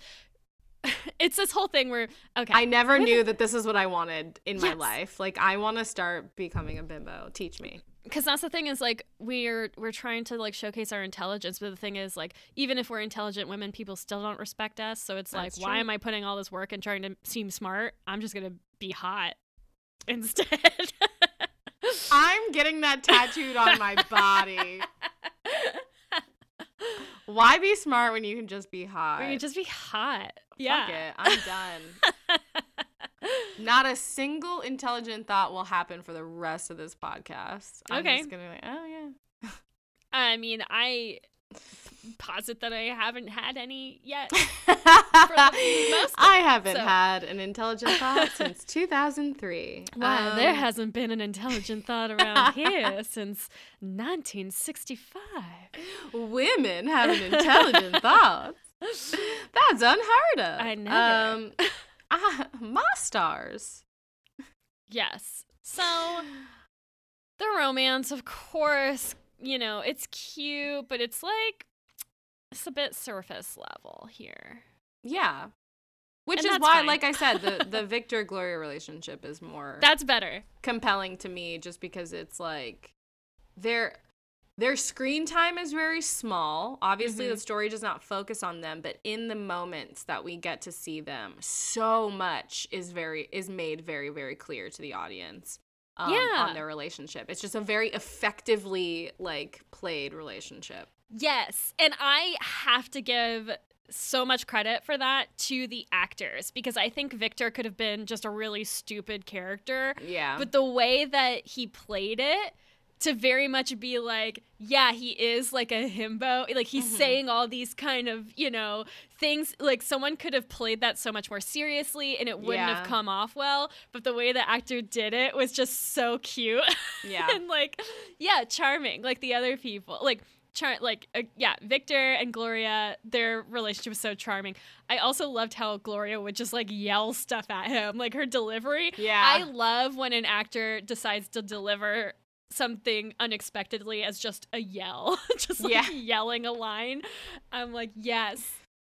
it's this whole thing where okay. I never knew that this is what I wanted in my life. Like I want to start becoming a bimbo. Teach me. because that's the thing is like we're we're trying to like showcase our intelligence but the thing is like even if we're intelligent women people still don't respect us so it's That's like why am i putting all this work and trying to seem smart i'm just gonna be hot instead I'm getting that tattooed on my body. Why be smart when you can just be hot? we can just be hot Fuck yeah it. I'm done. Not a single intelligent thought will happen for the rest of this podcast. I'm Okay. just gonna be like, oh yeah. i mean i posit that i haven't had any yet I haven't so- had an intelligent thought since 2003. Wow, there Um, hasn't been an intelligent thought around here since 1965. women having intelligent thoughts. That's unheard of. I never. Um, ah, my stars. Yes. So the romance, of course, you know, it's cute, but it's like it's a bit surface level here. Yeah. Which And is why, fine. like I said, the, the Victor Gloria relationship is more That's better. compelling to me just because it's like their their screen time is very small. Obviously, the Mhm. story does not focus on them, but in the moments that we get to see them, so much is very is made very very clear to the audience. Um, Yeah. on their relationship. It's just a very effectively like played relationship. Yes. And I have to give so much credit for that to the actors because I think Victor could have been just a really stupid character. Yeah. But the way that he played it to very much be like, yeah, he is like a himbo. Like he's Mhm. saying all these kind of, you know, things like someone could have played that so much more seriously and it wouldn't Yeah. have come off well. But the way the actor did it was just so cute. yeah. and like, yeah, charming. Like the other people. Like, char- like uh, yeah, Victor and Gloria, their relationship was so charming. I also loved how Gloria would just like yell stuff at him, like her delivery. Yeah. I love when an actor decides to deliver something unexpectedly as just a yell, just like Yeah. yelling a line. I'm like, yes.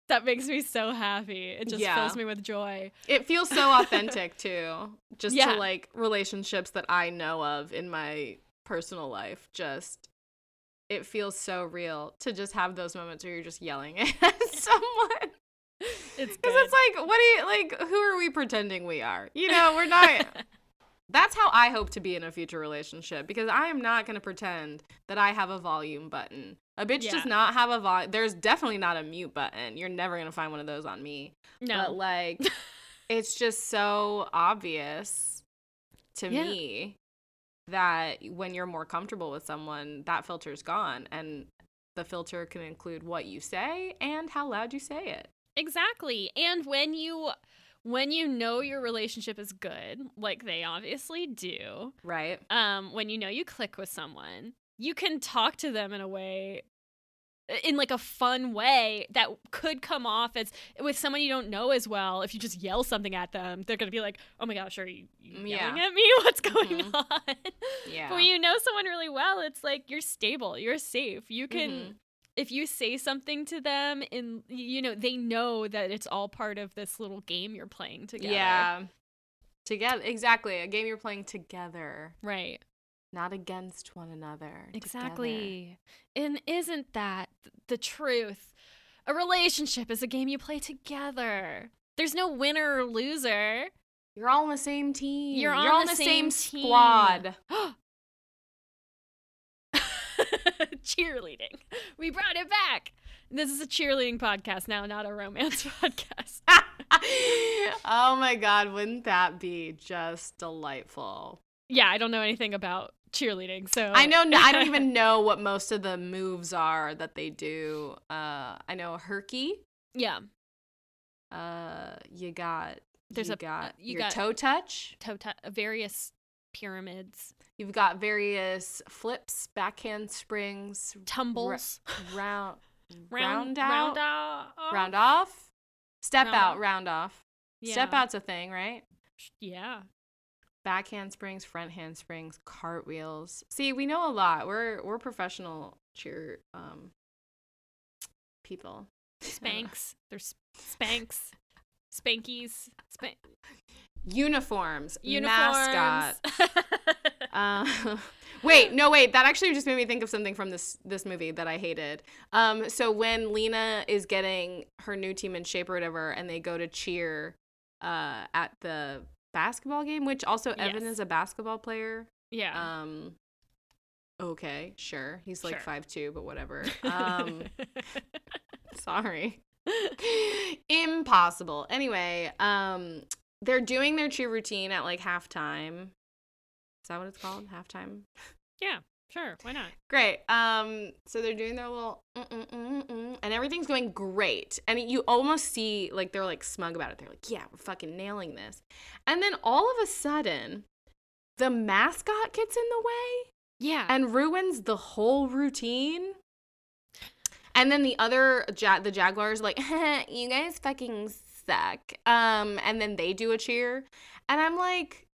That makes me so happy. It just Yeah. fills me with joy. It feels so authentic too. Just Yeah. to like relationships that I know of in my personal life. Just it feels so real to just have those moments where you're just yelling at someone. It's Because it's like, what do you like? Who are we pretending we are? You know, we're not. That's how I hope to be in a future relationship because I am not going to pretend that I have a volume button. A bitch Yeah. does not have a volume. There's definitely not a mute button. You're never going to find one of those on me. no. But like, it's just so obvious to Yeah. me that when you're more comfortable with someone, that filter's gone. And the filter can include what you say and how loud you say it. Exactly. And when you when you know your relationship is good, like they obviously do, Right? um when you know you click with someone, you can talk to them in a way in like a fun way that could come off as with someone you don't know as well if you just yell something at them they're gonna be like oh my gosh are you, you Mm, yelling yeah. at me what's going Mhm. on Yeah. but when you know someone really well it's like you're stable you're safe you can Mhm. If you say something to them and you know they know that it's all part of this little game you're playing together Yeah. Together. Exactly. A game you're playing together, right not against one another. together. exactly and isn't that the truth a relationship is a game you play together there's no winner or loser You're all on the same team. You're You're on on the the same, same team. squad. cheerleading. We brought it back. This is a cheerleading podcast now, not a romance podcast. oh my god, wouldn't that be just delightful? Yeah, I don't know anything about cheerleading, so I know I don't even know what most of the moves are that they do. Uh I know herkie. Yeah, Uh you got There's you a- got you your got- toe touch. toe ta- various pyramids, You've got various flips, backhand springs, tumbles, round round round out, round off. round off, step Round out, off. round off. Step out's a thing, right? Yeah. Backhand springs, front hand springs, cartwheels. See, we know a lot. We're we're professional cheer um people. Spanks. There's spanks. Spankies. Spank. Uniforms, Uniforms. mascot. Uh, wait, no, wait. That actually just made me think of something from this this movie that I hated. Um, so when Lena is getting her new team in shape or whatever, and they go to cheer, uh, at the basketball game, which also Evan Yes. is a basketball player. yeah. Um, okay, sure. He's like Sure. five two, but whatever. Um, sorry. Impossible. Anyway, um, they're doing their cheer routine at like halftime. Is that what it's called? Halftime. yeah. Sure. Why not? Great. Um, so they're doing their little mm, mm, mm, and everything's going great. And you almost see like they're like smug about it. They're like, "Yeah, we're fucking nailing this." And then all of a sudden, the mascot gets in the way Yeah. and ruins the whole routine. And then the other ja- the Jaguars like, "You guys fucking suck." Um, and then they do a cheer, and I'm like,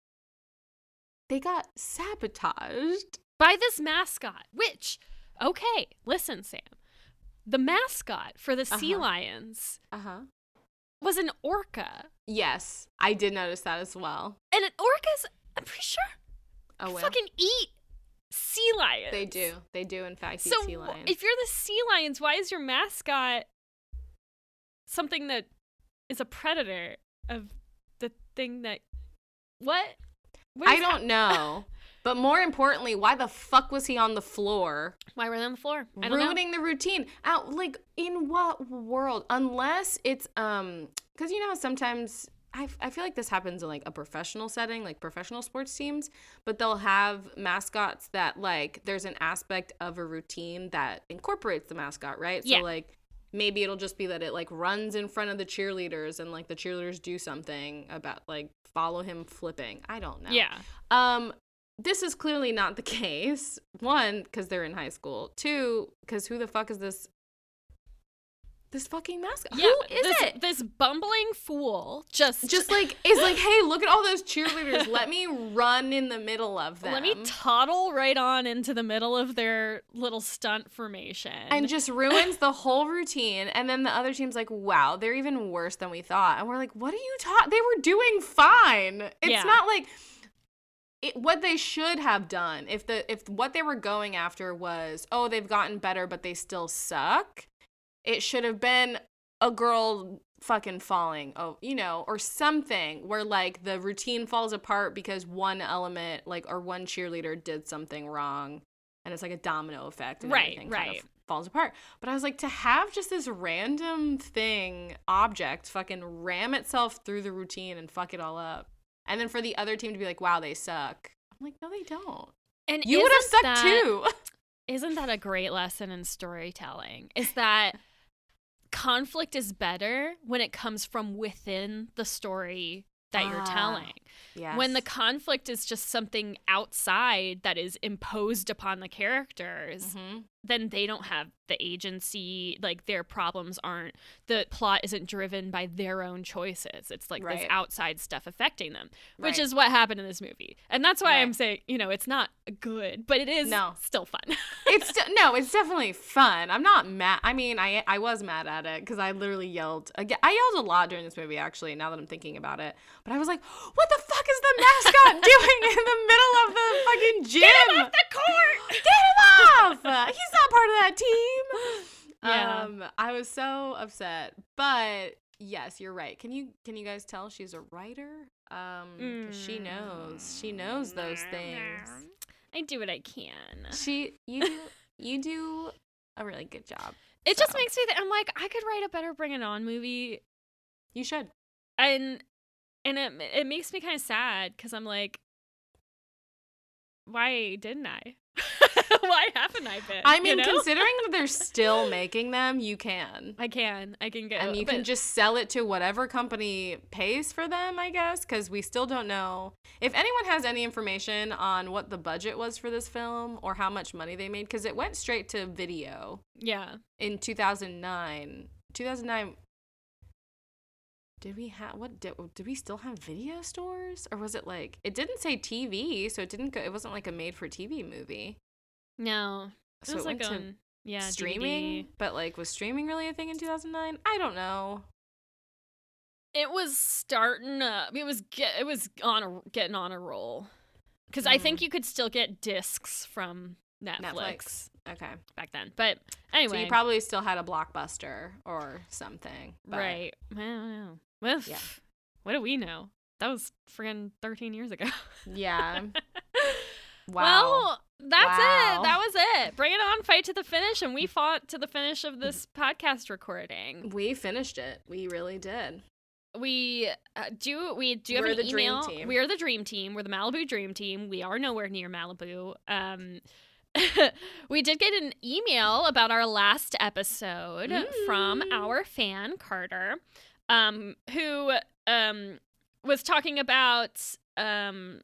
they got sabotaged. By this mascot, which, okay, listen, Sam. The mascot for the sea Uh-huh. lions Uh huh. was an orca. Yes, I did notice that as well. And an orcas, I'm pretty sure, Oh well, fucking eat sea lions. they do. They do in fact eat So sea lions. if you're the sea lions, why is your mascot something that is a predator of the thing that what? I don't know. But more importantly, why the fuck was he on the floor? Why were they on the floor? I don't know. ruining the routine. Out like in what world? Unless it's um cuz you know sometimes I, f- I feel like this happens in like a professional setting, like professional sports teams, but they'll have mascots that like there's an aspect of a routine that incorporates the mascot, right? Yeah. So like maybe it'll just be that it like runs in front of the cheerleaders and like the cheerleaders do something about like follow him flipping. I don't know. Yeah. Um, this is clearly not the case. One, because they're in high school. Two, because who the fuck is this? This fucking mascot. Yeah. who is this, it? This bumbling fool just Just like is like, hey, look at all those cheerleaders. Let me run in the middle of them. let me toddle right on into the middle of their little stunt formation. and just ruins the whole routine. And then the other team's like, wow, they're even worse than we thought. And we're like, what are you taught? They were doing fine. It's Yeah. not like it, what they should have done if the if what they were going after was oh they've gotten better but they still suck. It should have been a girl fucking falling oh you know or something where like the routine falls apart because one element like or one cheerleader did something wrong and it's like a domino effect and Right, everything kind right. of falls apart but i was like to have just this random thing object fucking ram itself through the routine and fuck it all up and then for the other team to be like wow they suck i'm like no they don't and you would have sucked that- too Isn't that a great lesson in storytelling? Is that conflict is better when it comes from within the story that you're Ah, telling. yeah When the conflict is just something outside that is imposed upon the characters, hmm then they don't have the agency, like their problems aren't the plot isn't driven by their own choices. It's like this outside stuff affecting them, which Right. is what happened in this movie. And that's why I'm saying, you know, it's not good, but it is No. still fun. it's de- no, it's definitely fun. I'm not mad. I mean, I I was mad at it because I literally yelled. Again, I yelled a lot during this movie. Actually, now that I'm thinking about it, but I was like, "What the fuck is the mascot doing in the middle of the fucking gym? Get him off the court! Get him off! He's not part of that team." Yeah. Um, I was so upset, but yes, you're right. Can you can you guys tell she's a writer? Um, 'cause she knows. She knows those things. I do what I can. She you do you do a really good job. It just makes me think I'm like I could write a better Bring It On movie You should. and and it it makes me kind of sad cuz I'm like why didn't I? why haven't I been? I you mean, know? considering that they're still making them, you can. I can. I can get And you can just sell it to whatever company pays for them, I guess, because we still don't know. If anyone has any information on what the budget was for this film or how much money they made, because it went straight to video Yeah. in 2009. 2009. Did we have what did, did we still have video stores or was it like it didn't say TV so it didn't go it wasn't like a made for TV movie No. It so was it like on um, yeah, streaming DVD. but like was streaming really a thing in 2009 I don't know It was starting up. It was get, it was on a, getting on a roll. Cuz I think hmm. you could still get discs from Netflix, Netflix okay back then. But anyway, so you probably still had a blockbuster or something right. I don't know. Well, Yeah. What do we know? That was friggin' 13 years ago. yeah wow Well, that's Wow. it. That was it. Bring it on, fight to the finish, and we fought to the finish of this podcast recording. we finished it we really did We uh, do. We do have We're an the dream email. team. We are the dream team. We're the Malibu dream team. We are nowhere near Malibu. Um, we did get an email about our last episode from Mm. our fan Carter, um, who um was talking about um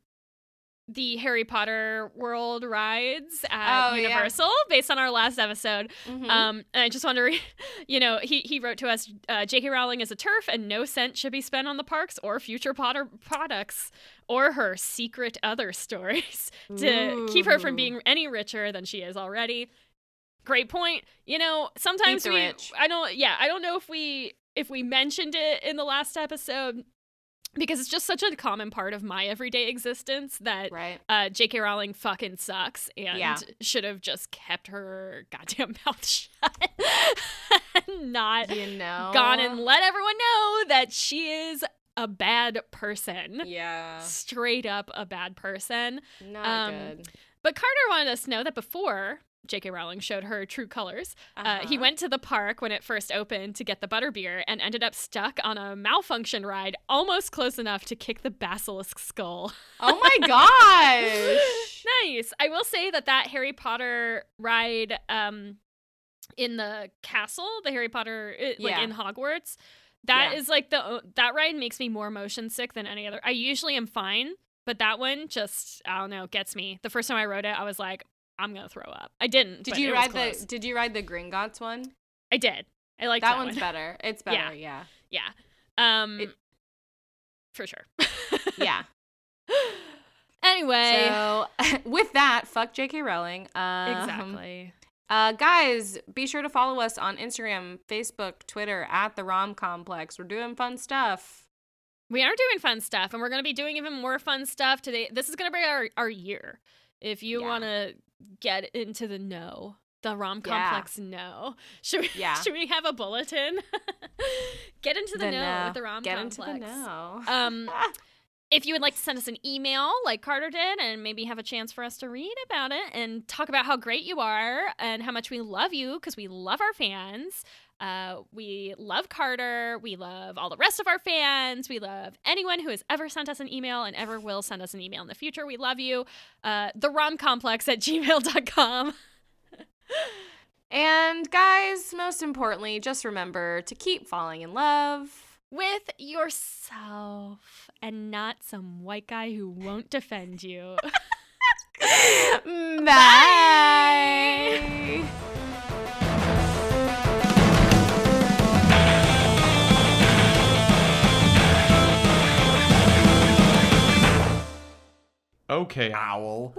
the Harry Potter World rides at Oh, yeah. Universal based on our last episode. Mhm. Um, and I just want to, re- you know, he, he wrote to us, uh, J.K. Rowling is a TERF, and no cent should be spent on the parks or future Potter products or her secret other stories to keep her from being any richer than she is already. Great point. You know, sometimes we. I don't, yeah, I don't know if we if we mentioned it in the last episode because it's just such a common part of my everyday existence that right uh, J.K. Rowling fucking sucks and Yeah. should have just kept her goddamn mouth shut and not you know gone and let everyone know that she is a bad person. yeah Straight up a bad person. not Um, good But Carter wanted us to know that before J.K. Rowling showed her true colors, uh, he Uh-huh. went to the park when it first opened to get the butterbeer and ended up stuck on a malfunction ride almost close enough to kick the basilisk skull. oh my gosh nice. I will say that that Harry Potter ride um in the castle, the Harry Potter uh, like Yeah. in Hogwarts, that Yeah. is like the that ride makes me more motion sick than any other. I usually am fine, but that one just I don't know, gets me. The first time I rode it, I was like I'm going to throw up. I didn't. Did you ride the Did you ride the Gringotts one? I did. I like that, that, one's one. better. It's Yeah. better. Yeah. Yeah. Um It- for sure. Yeah. anyway, So with that, fuck J.K. Rowling. Um, exactly. Uh, guys, be sure to follow us on Instagram, Facebook, Twitter at the Rom Complex. We're doing fun stuff. We are doing fun stuff, and we're going to be doing even more fun stuff today. This is going to be our, our year. If you Yeah. want to get into the know, the rom Yeah. complex know, should we, Yeah. should we have a bulletin? get into the, know, know. with the rom Get complex. into the know. Um, if you would like to send us an email like Carter did and maybe have a chance for us to read about it and talk about how great you are and how much we love you because we love our fans. Uh, we love Carter. We love all the rest of our fans. We love anyone who has ever sent us an email and ever will send us an email in the future. We love you. Uh, the romcomplex at gmail.com. and guys, most importantly, just remember to keep falling in love. With yourself and not some white guy who won't defend you. Bye. Okay, owl.